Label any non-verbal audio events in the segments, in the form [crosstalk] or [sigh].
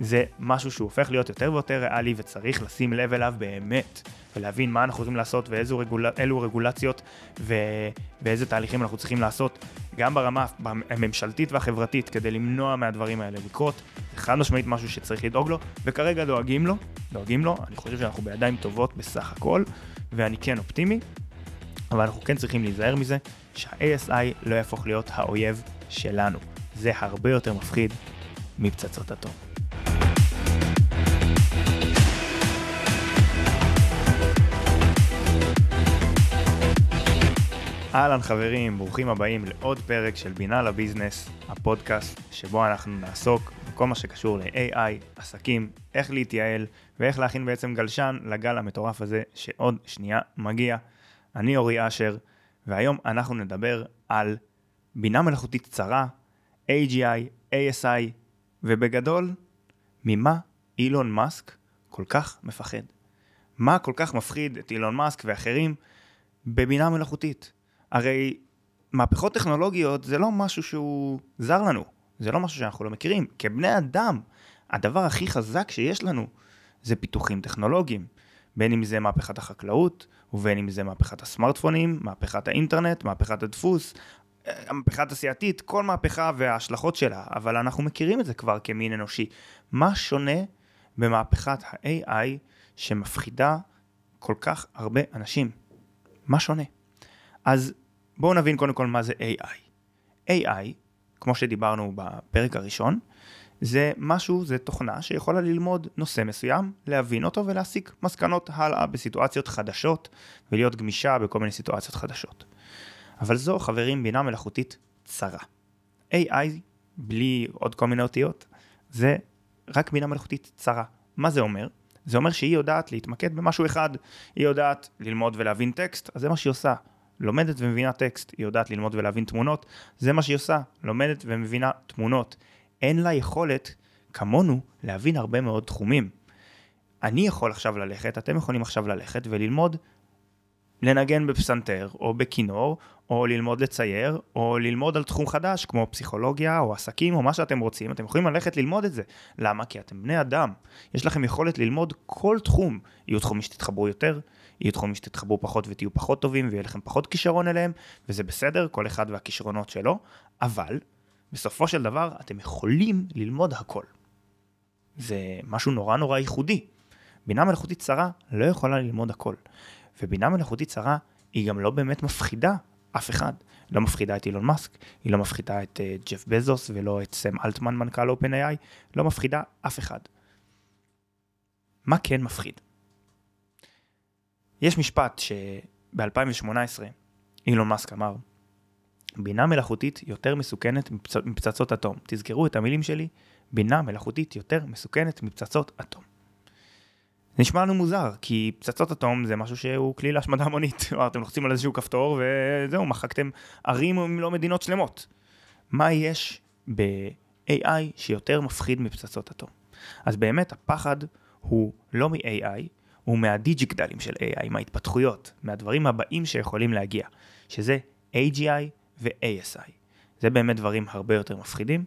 זה משהו שהוא הופך להיות יותר ויותר ריאלי וצריך לשים לב אליו באמת, ולהבין מה אנחנו יכולים לעשות ואילו רגול... רגולציות ו... ואיזה תהליכים אנחנו צריכים לעשות, גם ברמה הממשלתית והחברתית, כדי למנוע מהדברים האלה לקרות. זה חד משמעית משהו שצריך לדאוג לו, וכרגע דואגים לו, דואגים לו, אני חושב שאנחנו בידיים טובות בסך הכל, ואני כן אופטימי, אבל אנחנו כן צריכים להיזהר מזה, שה-ASI לא יהפוך להיות האויב שלנו. זה הרבה יותר מפחיד מפצצות אטום. אהלן חברים, ברוכים הבאים לעוד פרק של בינה לביזנס, הפודקאסט שבו אנחנו נעסוק בכל מה שקשור ל-AI, עסקים, איך להתייעל ואיך להכין בעצם גלשן לגל המטורף הזה שעוד שנייה מגיע. אני אורי אשר, והיום אנחנו נדבר על בינה מלאכותית צרה, AGI, ASI, ובגדול, ממה אילון מאסק כל כך מפחד. מה כל כך מפחיד את אילון מאסק ואחרים בבינה מלאכותית? הרי מהפכות טכנולוגיות זה לא משהו שהוא זר לנו, זה לא משהו שאנחנו לא מכירים. כבני אדם, הדבר הכי חזק שיש לנו זה פיתוחים טכנולוגיים. בין אם זה מהפכת החקלאות, ובין אם זה מהפכת הסמארטפונים, מהפכת האינטרנט, מהפכת הדפוס, המהפכה התעשייתית, כל מהפכה וההשלכות שלה, אבל אנחנו מכירים את זה כבר כמין אנושי. מה שונה במהפכת ה-AI שמפחידה כל כך הרבה אנשים? מה שונה? אז בואו נבין קודם כל מה זה AI. AI, כמו שדיברנו בפרק הראשון, זה משהו, זה תוכנה שיכולה ללמוד נושא מסוים, להבין אותו ולהסיק מסקנות הלאה בסיטואציות חדשות ולהיות גמישה בכל מיני סיטואציות חדשות. אבל זו, חברים, בינה מלאכותית צרה. AI, בלי עוד כל מיני אותיות, זה רק בינה מלאכותית צרה. מה זה אומר? זה אומר שהיא יודעת להתמקד במשהו אחד, היא יודעת ללמוד ולהבין טקסט, אז זה מה שהיא עושה. לומדת ומבינה טקסט, היא יודעת ללמוד ולהבין תמונות, זה מה שהיא עושה, לומדת ומבינה תמונות. אין לה יכולת, כמונו, להבין הרבה מאוד תחומים. אני יכול עכשיו ללכת, אתם יכולים עכשיו ללכת וללמוד לנגן בפסנתר, או בכינור, או ללמוד לצייר, או ללמוד על תחום חדש, כמו פסיכולוגיה, או עסקים, או מה שאתם רוצים, אתם יכולים ללכת ללמוד את זה. למה? כי אתם בני אדם. יש לכם יכולת ללמוד כל תחום. יהיו תחומים שתתחברו יותר, יהיו תחומים שתתחברו פחות ותהיו פחות טובים, ויהיה לכם פחות כישרון אליהם, וזה בסדר, כל אחד והכישרונות שלו, אבל בסופו של דבר אתם יכולים ללמוד הכל. זה משהו נורא נורא ייחודי. בינה מלאכותית צרה לא יכולה ללמוד הכל. ובינה מלאכותית צרה היא גם לא באמת מפחידה אף אחד. לא מפחידה את אילון מאסק, היא לא מפחידה את uh, ג'ף בזוס ולא את סם אלטמן מנכ"ל OpenAI, לא מפחידה אף אחד. מה כן מפחיד? יש משפט שב-2018 אילון מאסק אמר, בינה מלאכותית יותר מסוכנת מפצ... מפצצות אטום. תזכרו את המילים שלי, בינה מלאכותית יותר מסוכנת מפצצות אטום. נשמע לנו מוזר, כי פצצות אטום זה משהו שהוא כלי להשמדה המונית. [laughs] אתם לוחצים על איזשהו כפתור וזהו, מחקתם ערים אם לא מדינות שלמות. מה יש ב-AI שיותר מפחיד מפצצות אטום? אז באמת הפחד הוא לא מ-AI, הוא של AI, מההתפתחויות, מהדברים הבאים שיכולים להגיע, שזה AGI ו-ASI. זה באמת דברים הרבה יותר מפחידים,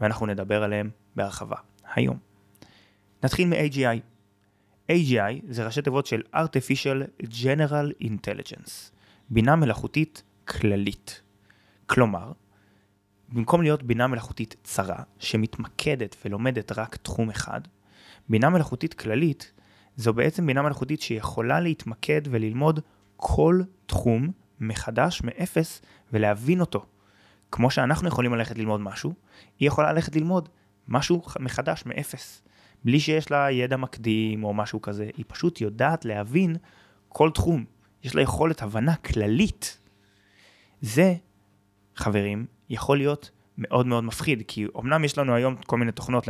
ואנחנו נדבר עליהם בהרחבה היום. נתחיל מ-AGI. AGI זה ראשי תיבות של artificial general intelligence, בינה מלאכותית כללית. כלומר, במקום להיות בינה מלאכותית צרה, שמתמקדת ולומדת רק תחום אחד, בינה מלאכותית כללית זו בעצם בינה מלאכותית שיכולה להתמקד וללמוד כל תחום מחדש, מאפס, ולהבין אותו. כמו שאנחנו יכולים ללכת ללמוד משהו, היא יכולה ללכת ללמוד משהו מחדש, מאפס. בלי שיש לה ידע מקדים או משהו כזה, היא פשוט יודעת להבין כל תחום. יש לה יכולת הבנה כללית. זה, חברים, יכול להיות מאוד מאוד מפחיד, כי אמנם יש לנו היום כל מיני תוכנות,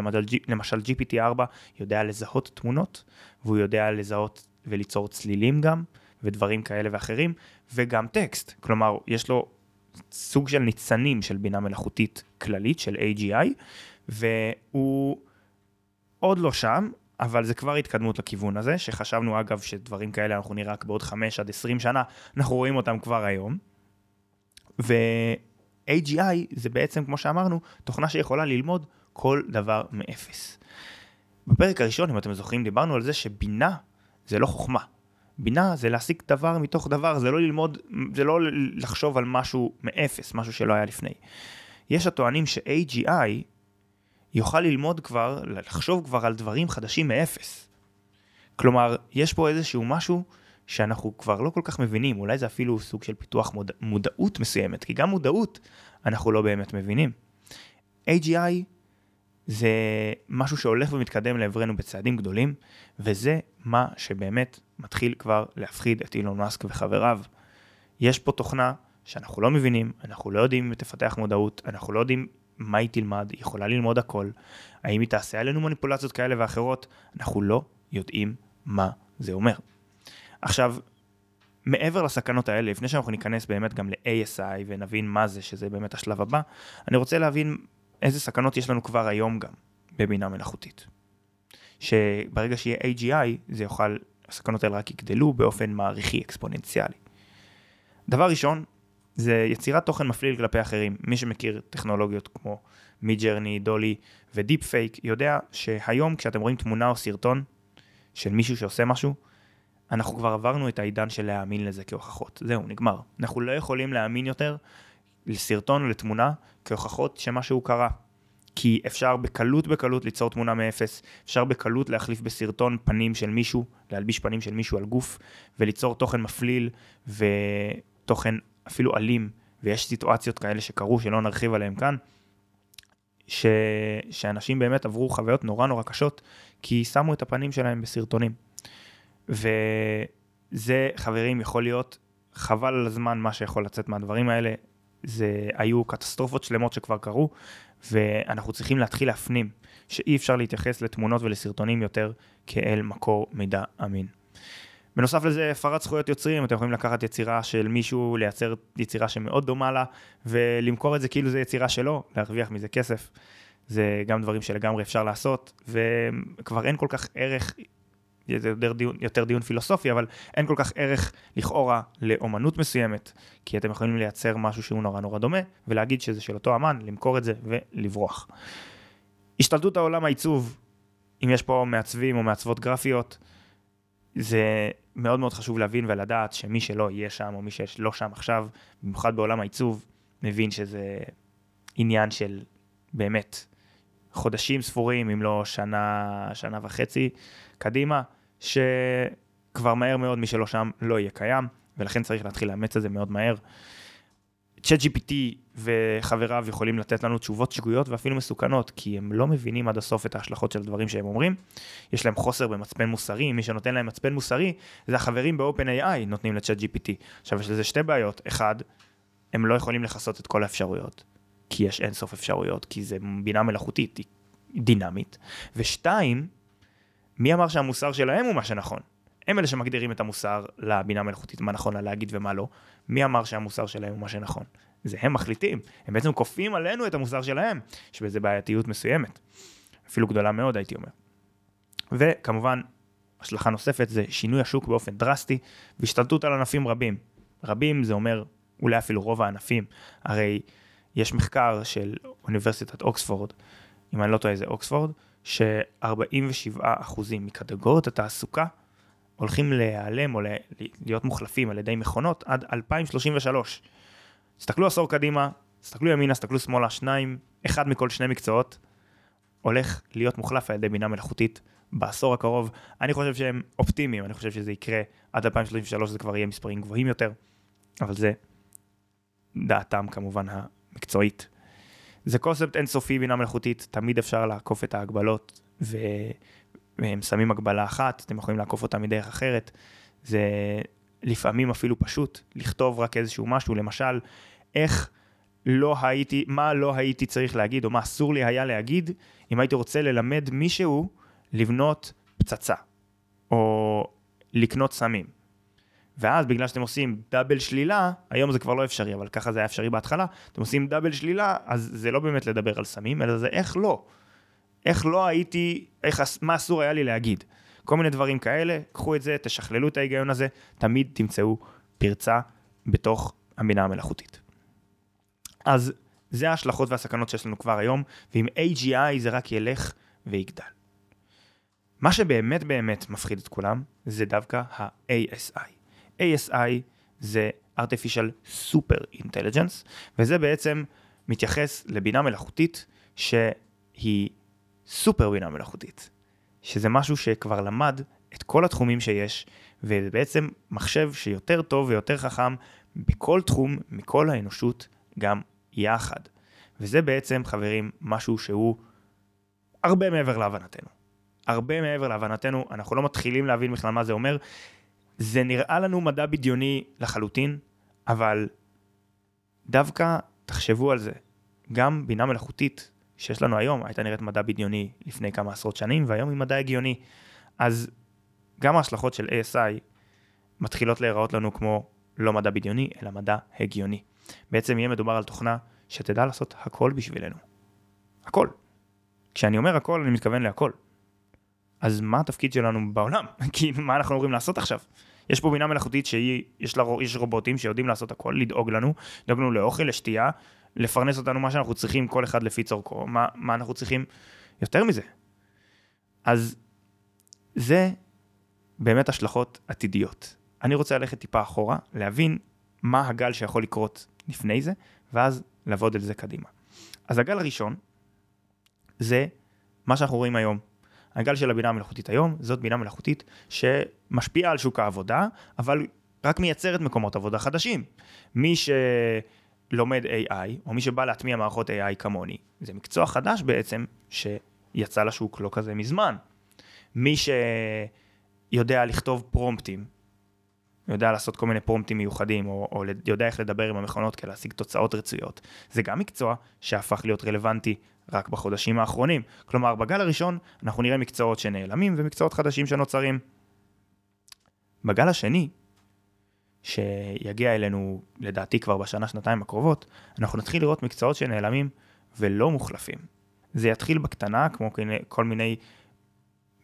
למשל GPT-4 יודע לזהות תמונות, והוא יודע לזהות וליצור צלילים גם, ודברים כאלה ואחרים, וגם טקסט. כלומר, יש לו סוג של ניצנים של בינה מלאכותית כללית, של AGI, והוא עוד לא שם, אבל זה כבר התקדמות לכיוון הזה, שחשבנו אגב שדברים כאלה אנחנו נראה רק בעוד 5 עד 20 שנה, אנחנו רואים אותם כבר היום. ו-AGI זה בעצם, כמו שאמרנו, תוכנה שיכולה ללמוד כל דבר מאפס. בפרק הראשון, אם אתם זוכרים, דיברנו על זה שבינה זה לא חוכמה. בינה זה להשיג דבר מתוך דבר, זה לא ללמוד, זה לא לחשוב על משהו מאפס, משהו שלא היה לפני. יש הטוענים ש-AGI יוכל ללמוד כבר, לחשוב כבר על דברים חדשים מאפס. כלומר, יש פה איזשהו משהו שאנחנו כבר לא כל כך מבינים, אולי זה אפילו סוג של פיתוח מודע, מודעות מסוימת, כי גם מודעות אנחנו לא באמת מבינים. AGI זה משהו שהולך ומתקדם לעברנו בצעדים גדולים, וזה מה שבאמת מתחיל כבר להפחיד את אילון מאסק וחבריו. יש פה תוכנה שאנחנו לא מבינים, אנחנו לא יודעים אם היא תפתח מודעות, אנחנו לא יודעים מה היא תלמד, היא יכולה ללמוד הכל, האם היא תעשה עלינו מניפולציות כאלה ואחרות, אנחנו לא יודעים מה זה אומר. עכשיו, מעבר לסכנות האלה, לפני שאנחנו ניכנס באמת גם ל-ASI ונבין מה זה, שזה באמת השלב הבא, אני רוצה להבין איזה סכנות יש לנו כבר היום גם בבינה מלאכותית. שברגע שיהיה AGI, זה יוכל, הסכנות האלה רק יגדלו באופן מעריכי אקספוננציאלי. דבר ראשון, זה יצירת תוכן מפליל כלפי אחרים. מי שמכיר טכנולוגיות כמו Midjourney, DALL-E ו deepfake, יודע שהיום כשאתם רואים תמונה או סרטון של מישהו שעושה משהו, אנחנו כבר עברנו את העידן של להאמין לזה כהוכחות. זהו, נגמר. אנחנו לא יכולים להאמין יותר לסרטון או לתמונה כהוכחות שמשהו קרה. כי אפשר בקלות בקלות ליצור תמונה מאפס, אפשר בקלות להחליף בסרטון פנים של מישהו, להלביש פנים של מישהו על גוף, וליצור תוכן מפליל ותוכן אפילו אלים, ויש סיטואציות כאלה שקרו שלא נרחיב עליהם כאן, ש... שאנשים באמת עברו חוויות נורא נורא קשות, כי שמו את הפנים שלהם בסרטונים. וזה, חברים, יכול להיות חבל על הזמן מה שיכול לצאת מהדברים האלה. זה היו קטסטרופות שלמות שכבר קרו, ואנחנו צריכים להתחיל להפנים שאי אפשר להתייחס לתמונות ולסרטונים יותר כאל מקור מידע אמין. בנוסף לזה, הפרת זכויות יוצרים, אתם יכולים לקחת יצירה של מישהו, לייצר יצירה שמאוד דומה לה, ולמכור את זה כאילו זה יצירה שלו, להרוויח מזה כסף. זה גם דברים שלגמרי אפשר לעשות, וכבר אין כל כך ערך יותר דיון, יותר דיון פילוסופי, אבל אין כל כך ערך לכאורה לאומנות מסוימת, כי אתם יכולים לייצר משהו שהוא נורא נורא דומה, ולהגיד שזה של אותו אמן, למכור את זה ולברוח. השתלטות העולם העיצוב, אם יש פה מעצבים או מעצבות גרפיות, זה מאוד מאוד חשוב להבין ולדעת שמי שלא יהיה שם, או מי שלא שם עכשיו, במיוחד בעולם העיצוב, מבין שזה עניין של באמת חודשים ספורים, אם לא שנה, שנה וחצי קדימה, שכבר מהר מאוד מי שלא שם לא יהיה קיים, ולכן צריך להתחיל לאמץ את זה מאוד מהר. ChatGPT וחבריו יכולים לתת לנו תשובות שגויות ואפילו מסוכנות, כי הם לא מבינים עד הסוף את ההשלכות של הדברים שהם אומרים. יש להם חוסר במצפן מוסרי, מי שנותן להם מצפן מוסרי זה החברים ב-OpenAI נותנים ל-ChatGPT. עכשיו יש לזה שתי בעיות, אחד, הם לא יכולים לכסות את כל האפשרויות, כי יש אינסוף אפשרויות, כי זה בינה מלאכותית, היא דינמית. ושתיים, מי אמר שהמוסר שלהם הוא מה שנכון? הם אלה שמגדירים את המוסר לבינה מלאכותית, מה נכון לה להגיד ומה לא. מי אמר שהמוסר שלהם הוא מה שנכון? זה הם מחליטים, הם בעצם כופים עלינו את המוסר שלהם, יש בזה בעייתיות מסוימת, אפילו גדולה מאוד הייתי אומר. וכמובן, השלכה נוספת זה שינוי השוק באופן דרסטי והשתלטות על ענפים רבים. רבים זה אומר אולי אפילו רוב הענפים, הרי יש מחקר של אוניברסיטת אוקספורד, אם אני לא טועה זה אוקספורד, ש-47% מקטגוריות התעסוקה הולכים להיעלם או להיות מוחלפים על ידי מכונות עד 2033. תסתכלו עשור קדימה, תסתכלו ימינה, תסתכלו שמאלה, שניים, אחד מכל שני מקצועות הולך להיות מוחלף על ידי בינה מלאכותית בעשור הקרוב. אני חושב שהם אופטימיים, אני חושב שזה יקרה עד 2033, זה כבר יהיה מספרים גבוהים יותר, אבל זה דעתם כמובן המקצועית. זה קונספט אינסופי בינה מלאכותית, תמיד אפשר לעקוף את ההגבלות. והם שמים הגבלה אחת, אתם יכולים לעקוף אותה מדרך אחרת. זה לפעמים אפילו פשוט לכתוב רק איזשהו משהו, למשל, איך לא הייתי, מה לא הייתי צריך להגיד, או מה אסור לי היה להגיד, אם הייתי רוצה ללמד מישהו לבנות פצצה, או לקנות סמים. ואז בגלל שאתם עושים דאבל שלילה, היום זה כבר לא אפשרי, אבל ככה זה היה אפשרי בהתחלה, אתם עושים דאבל שלילה, אז זה לא באמת לדבר על סמים, אלא זה איך לא. איך לא הייתי, איך, מה אסור היה לי להגיד. כל מיני דברים כאלה, קחו את זה, תשכללו את ההיגיון הזה, תמיד תמצאו פרצה בתוך הבינה המלאכותית. אז זה ההשלכות והסכנות שיש לנו כבר היום, ועם AGI זה רק ילך ויגדל. מה שבאמת באמת מפחיד את כולם זה דווקא ה-ASI. ASI זה artificial super intelligence, וזה בעצם מתייחס לבינה מלאכותית שהיא סופר בינה מלאכותית, שזה משהו שכבר למד את כל התחומים שיש, ובעצם מחשב שיותר טוב ויותר חכם בכל תחום, מכל האנושות, גם יחד. וזה בעצם, חברים, משהו שהוא הרבה מעבר להבנתנו. הרבה מעבר להבנתנו, אנחנו לא מתחילים להבין בכלל מה זה אומר. זה נראה לנו מדע בדיוני לחלוטין, אבל דווקא תחשבו על זה. גם בינה מלאכותית שיש לנו היום הייתה נראית מדע בדיוני לפני כמה עשרות שנים, והיום היא מדע הגיוני. אז גם ההשלכות של ASI מתחילות להיראות לנו כמו לא מדע בדיוני, אלא מדע הגיוני. בעצם יהיה מדובר על תוכנה שתדע לעשות הכל בשבילנו. הכל. כשאני אומר הכל, אני מתכוון להכל. אז מה התפקיד שלנו בעולם? [laughs] כי מה אנחנו אמורים לעשות עכשיו? יש פה בינה מלאכותית שיש לה, יש רובוטים שיודעים לעשות הכל, לדאוג לנו, לדאוג לנו לאוכל, לשתייה, לפרנס אותנו מה שאנחנו צריכים, כל אחד לפי צורכו, מה, מה אנחנו צריכים יותר מזה. אז זה באמת השלכות עתידיות. אני רוצה ללכת טיפה אחורה, להבין מה הגל שיכול לקרות לפני זה, ואז לעבוד על זה קדימה. אז הגל הראשון זה מה שאנחנו רואים היום. הגל של הבינה המלאכותית היום, זאת בינה מלאכותית שמשפיעה על שוק העבודה, אבל רק מייצרת מקומות עבודה חדשים. מי שלומד AI, או מי שבא להטמיע מערכות AI כמוני, זה מקצוע חדש בעצם, שיצא לשוק לא כזה מזמן. מי שיודע לכתוב פרומפטים, יודע לעשות כל מיני פרומפטים מיוחדים, או, או יודע איך לדבר עם המכונות כדי להשיג תוצאות רצויות. זה גם מקצוע שהפך להיות רלוונטי רק בחודשים האחרונים. כלומר, בגל הראשון אנחנו נראה מקצועות שנעלמים ומקצועות חדשים שנוצרים. בגל השני, שיגיע אלינו לדעתי כבר בשנה, שנתיים הקרובות, אנחנו נתחיל לראות מקצועות שנעלמים ולא מוחלפים. זה יתחיל בקטנה, כמו כל מיני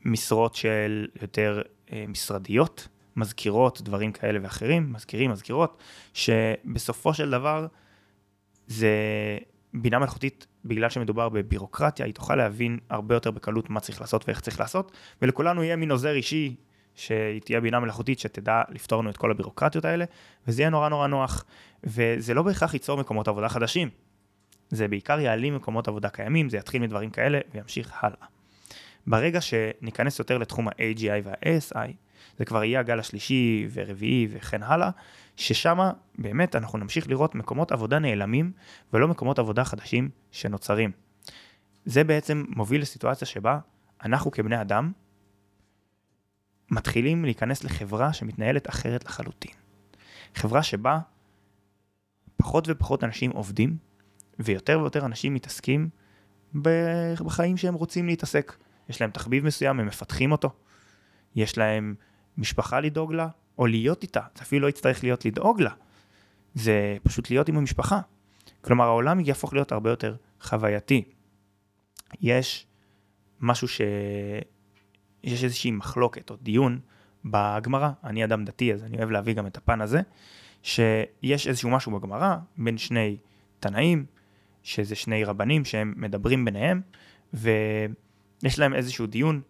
משרות של יותר אה, משרדיות, מזכירות, דברים כאלה ואחרים, מזכירים, מזכירות, שבסופו של דבר זה בינה מלאכותית, בגלל שמדובר בבירוקרטיה, היא תוכל להבין הרבה יותר בקלות מה צריך לעשות ואיך צריך לעשות, ולכולנו יהיה מין עוזר אישי, שהיא תהיה בינה מלאכותית שתדע לפתור לנו את כל הבירוקרטיות האלה, וזה יהיה נורא נורא נוח, וזה לא בהכרח ייצור מקומות עבודה חדשים. זה בעיקר יעלים מקומות עבודה קיימים, זה יתחיל מדברים כאלה וימשיך הלאה. ברגע שניכנס יותר לתחום ה-AGI וה-ASI, זה כבר יהיה הגל השלישי ורביעי וכן הלאה, ששם באמת אנחנו נמשיך לראות מקומות עבודה נעלמים ולא מקומות עבודה חדשים שנוצרים. זה בעצם מוביל לסיטואציה שבה אנחנו כבני אדם מתחילים להיכנס לחברה שמתנהלת אחרת לחלוטין. חברה שבה פחות ופחות אנשים עובדים ויותר ויותר אנשים מתעסקים בחיים שהם רוצים להתעסק. יש להם תחביב מסוים, הם מפתחים אותו. יש להם משפחה לדאוג לה, או להיות איתה, זה אפילו לא יצטרך להיות לדאוג לה, זה פשוט להיות עם המשפחה. כלומר העולם יהפוך להיות הרבה יותר חווייתי. יש משהו ש... יש איזושהי מחלוקת או דיון בגמרא, אני אדם דתי אז אני אוהב להביא גם את הפן הזה, שיש איזשהו משהו בגמרא בין שני תנאים, שזה שני רבנים שהם מדברים ביניהם, ויש להם איזשהו דיון,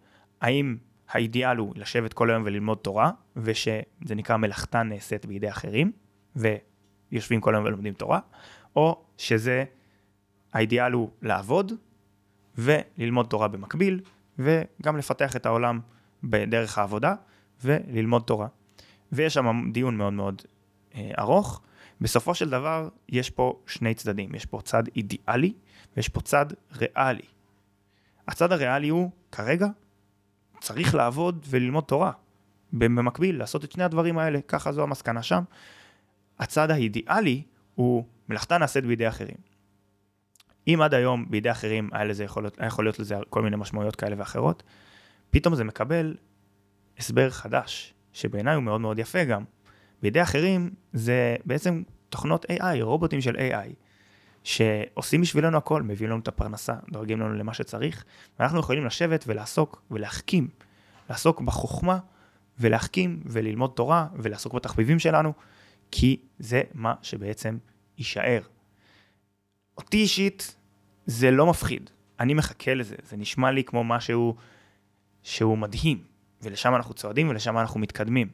האם האידיאל הוא לשבת כל היום וללמוד תורה, ושזה נקרא מלאכתה נעשית בידי אחרים, ויושבים כל היום ולומדים תורה, או שזה, האידיאל הוא לעבוד וללמוד תורה במקביל, וגם לפתח את העולם בדרך העבודה וללמוד תורה. ויש שם דיון מאוד מאוד אה, ארוך. בסופו של דבר יש פה שני צדדים, יש פה צד אידיאלי ויש פה צד ריאלי. הצד הריאלי הוא כרגע צריך לעבוד וללמוד תורה. במקביל, לעשות את שני הדברים האלה, ככה זו המסקנה שם. הצד האידיאלי הוא מלאכתה נעשית בידי אחרים. אם עד היום בידי אחרים היה, לזה יכול, היה יכול להיות לזה כל מיני משמעויות כאלה ואחרות, פתאום זה מקבל הסבר חדש, שבעיניי הוא מאוד מאוד יפה גם. בידי אחרים זה בעצם תוכנות AI, רובוטים של AI. שעושים בשבילנו הכל, מביאים לנו את הפרנסה, דואגים לנו למה שצריך, ואנחנו יכולים לשבת ולעסוק ולהחכים, לעסוק בחוכמה ולהחכים וללמוד תורה ולעסוק בתחביבים שלנו, כי זה מה שבעצם יישאר. אותי אישית זה לא מפחיד, אני מחכה לזה, זה נשמע לי כמו משהו שהוא מדהים, ולשם אנחנו צועדים ולשם אנחנו מתקדמים.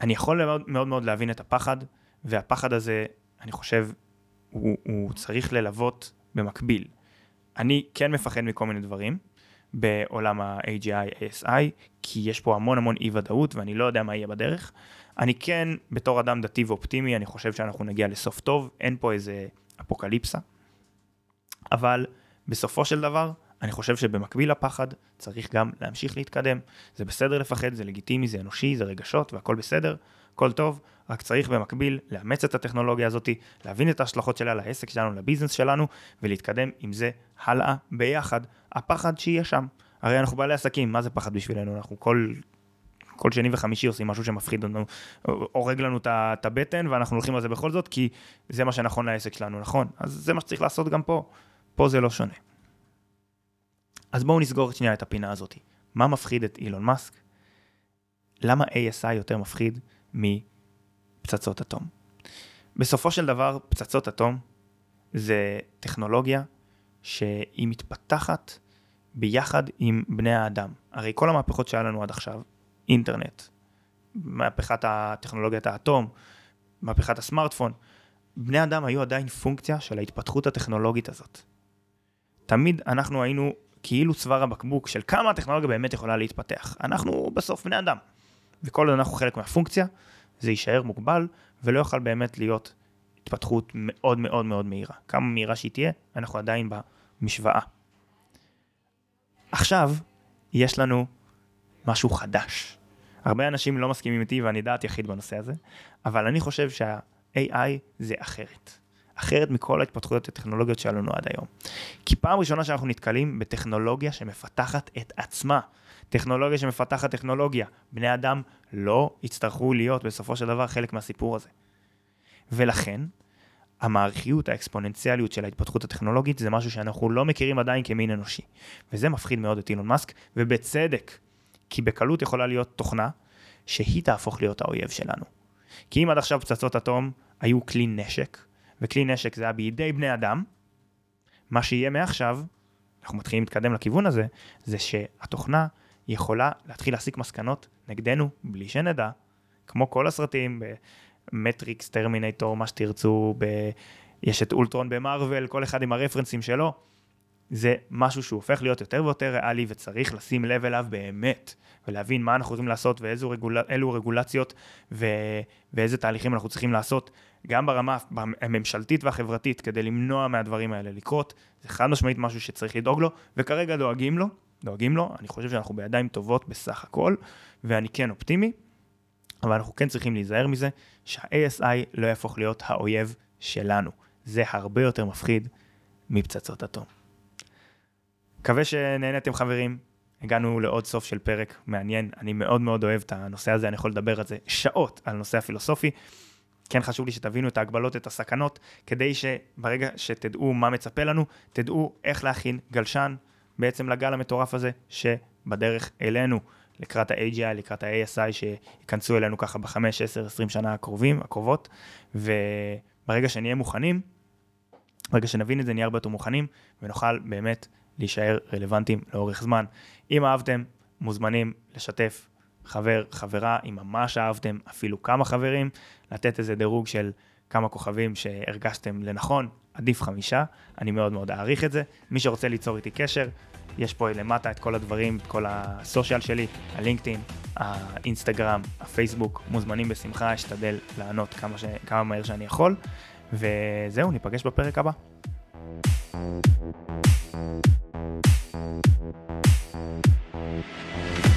אני יכול מאוד מאוד, מאוד להבין את הפחד, והפחד הזה, אני חושב, הוא, הוא צריך ללוות במקביל. אני כן מפחד מכל מיני דברים בעולם ה-AGI, ASI, כי יש פה המון המון אי ודאות ואני לא יודע מה יהיה בדרך. אני כן, בתור אדם דתי ואופטימי, אני חושב שאנחנו נגיע לסוף טוב, אין פה איזה אפוקליפסה. אבל בסופו של דבר, אני חושב שבמקביל לפחד, צריך גם להמשיך להתקדם. זה בסדר לפחד, זה לגיטימי, זה אנושי, זה רגשות והכל בסדר, הכל טוב, רק צריך במקביל לאמץ את הטכנולוגיה הזאת, להבין את ההשלכות שלה לעסק שלנו, לביזנס שלנו, ולהתקדם עם זה הלאה ביחד. הפחד שיהיה שם. הרי אנחנו בעלי עסקים, מה זה פחד בשבילנו? אנחנו כל, כל שני וחמישי עושים משהו שמפחיד לנו, הורג לנו את הבטן, ואנחנו הולכים על זה בכל זאת, כי זה מה שנכון לעסק שלנו, נכון? אז זה מה שצריך לעשות גם פה. פה זה לא שונה. אז בואו נסגור שנייה את הפינה הזאת. מה מפחיד את אילון מאסק? למה ASI יותר מפחיד מפצצות אטום? בסופו של דבר, פצצות אטום זה טכנולוגיה שהיא מתפתחת ביחד עם בני האדם. הרי כל המהפכות שהיה לנו עד עכשיו, אינטרנט, מהפכת הטכנולוגיית האטום, מהפכת הסמארטפון, בני אדם היו עדיין פונקציה של ההתפתחות הטכנולוגית הזאת. תמיד אנחנו היינו כאילו צוואר הבקבוק של כמה הטכנולוגיה באמת יכולה להתפתח. אנחנו בסוף בני אדם, וכל עוד אנחנו חלק מהפונקציה, זה יישאר מוגבל ולא יוכל באמת להיות התפתחות מאוד מאוד מאוד מהירה. כמה מהירה שהיא תהיה, אנחנו עדיין במשוואה. עכשיו, יש לנו משהו חדש. הרבה אנשים לא מסכימים איתי ואני דעת יחיד בנושא הזה, אבל אני חושב שה-AI זה אחרת. אחרת מכל ההתפתחויות הטכנולוגיות שהיה לנו עד היום. כי פעם ראשונה שאנחנו נתקלים בטכנולוגיה שמפתחת את עצמה. טכנולוגיה שמפתחת טכנולוגיה. בני אדם לא יצטרכו להיות בסופו של דבר חלק מהסיפור הזה. ולכן, המערכיות, האקספוננציאליות של ההתפתחות הטכנולוגית זה משהו שאנחנו לא מכירים עדיין כמין אנושי. וזה מפחיד מאוד את אילון מאסק, ובצדק, כי בקלות יכולה להיות תוכנה שהיא תהפוך להיות האויב שלנו. כי אם עד עכשיו פצצות אטום היו כלי נשק, וכלי נשק זה היה בידי בני אדם, מה שיהיה מעכשיו, אנחנו מתחילים להתקדם לכיוון הזה, זה שהתוכנה יכולה להתחיל להסיק מסקנות נגדנו בלי שנדע, כמו כל הסרטים, במטריקס, טרמינטור, מה שתרצו, ב... יש את אולטרון במרוויל, כל אחד עם הרפרנסים שלו. זה משהו שהוא הופך להיות יותר ויותר ריאלי וצריך לשים לב אליו באמת ולהבין מה אנחנו צריכים לעשות ואילו רגול... רגולציות ו... ואיזה תהליכים אנחנו צריכים לעשות גם ברמה הממשלתית והחברתית כדי למנוע מהדברים האלה לקרות. זה חד משמעית משהו שצריך לדאוג לו וכרגע דואגים לו, דואגים לו, אני חושב שאנחנו בידיים טובות בסך הכל ואני כן אופטימי, אבל אנחנו כן צריכים להיזהר מזה שה-ASI לא יהפוך להיות האויב שלנו. זה הרבה יותר מפחיד מפצצות אטום. מקווה שנהנתם חברים, הגענו לעוד סוף של פרק מעניין, אני מאוד מאוד אוהב את הנושא הזה, אני יכול לדבר על זה שעות, על נושא הפילוסופי. כן חשוב לי שתבינו את ההגבלות, את הסכנות, כדי שברגע שתדעו מה מצפה לנו, תדעו איך להכין גלשן בעצם לגל המטורף הזה שבדרך אלינו, לקראת ה-AGI, לקראת ה-ASI, שייכנסו אלינו ככה ב-5, 10, 20 שנה הקרובים, הקרובות, וברגע שנהיה מוכנים, ברגע שנבין את זה נהיה הרבה יותר מוכנים, ונוכל באמת להישאר רלוונטיים לאורך זמן. אם אהבתם, מוזמנים לשתף חבר, חברה, אם ממש אהבתם, אפילו כמה חברים, לתת איזה דירוג של כמה כוכבים שהרגשתם לנכון, עדיף חמישה, אני מאוד מאוד אעריך את זה. מי שרוצה ליצור איתי קשר, יש פה למטה את כל הדברים, את כל הסושיאל שלי, הלינקדאין, האינסטגרם, הפייסבוק, מוזמנים בשמחה, אשתדל לענות כמה, ש... כמה מהר שאני יכול. וזהו, ניפגש בפרק הבא. Thank you.